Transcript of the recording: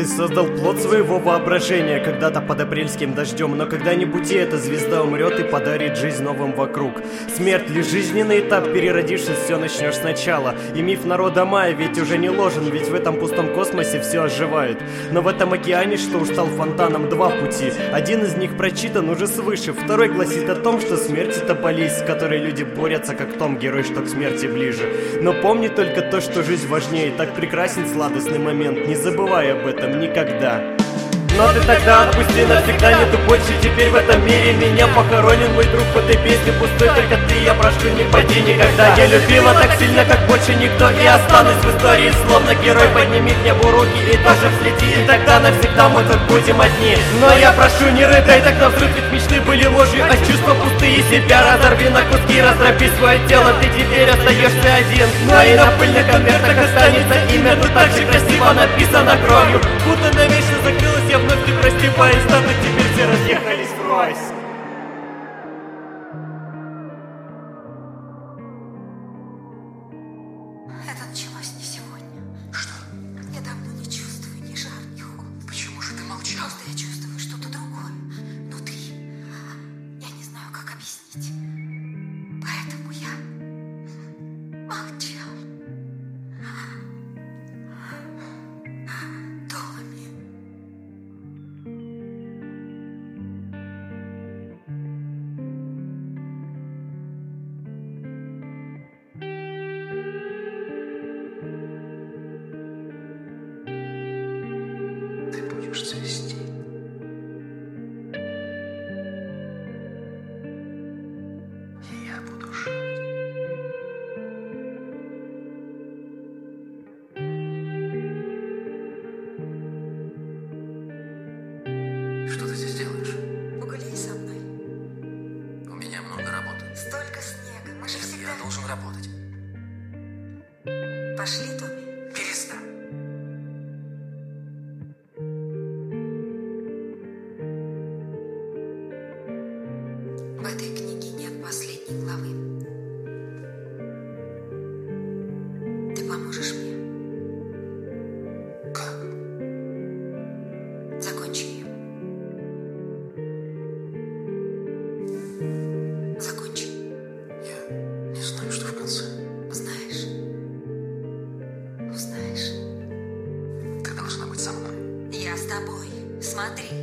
Ты создал плод своего воображения когда-то под апрельским дождем, но когда-нибудь и эта звезда умрет и подарит жизнь новым вокруг. Смерть лишь жизненный этап, переродившись, все начнешь сначала. И миф народа Майя ведь уже не ложен, ведь в этом пустом космосе все оживает. Но в этом океане, что уж стал фонтаном, два пути. Один из них прочитан уже свыше, второй гласит о том, что смерть это болезнь, с которой люди борются, как том герой, что к смерти ближе. Но помни только то, что жизнь важнее, так прекрасен сладостный момент, не забывай об этом никогда. Но ты тогда отпусти навсегда, нету больше теперь в этом мире. Меня похоронен мой друг в этой песне пустой Только ты, я прошу, не пойди никогда. Я любила так сильно, как больше никто И останусь в истории, словно герой. Подними к небу руки и тоже взлети И тогда навсегда мы тут будем одни. Но я прошу, не рыдай так на взрыв Ведь мечты были ложью, а чувства пустые. Себя разорви на куски, раздроби свое тело Ты теперь остаешься один. Но и на пыльных конвертах останется имя Тут так же красиво написано кровью. Будто навечно закрылась прости, поезда, но теперь все разъехались врозь. Это началось не сегодня. Пошли, Томми. Перестань. В этой книге нет последней главы. Смотри.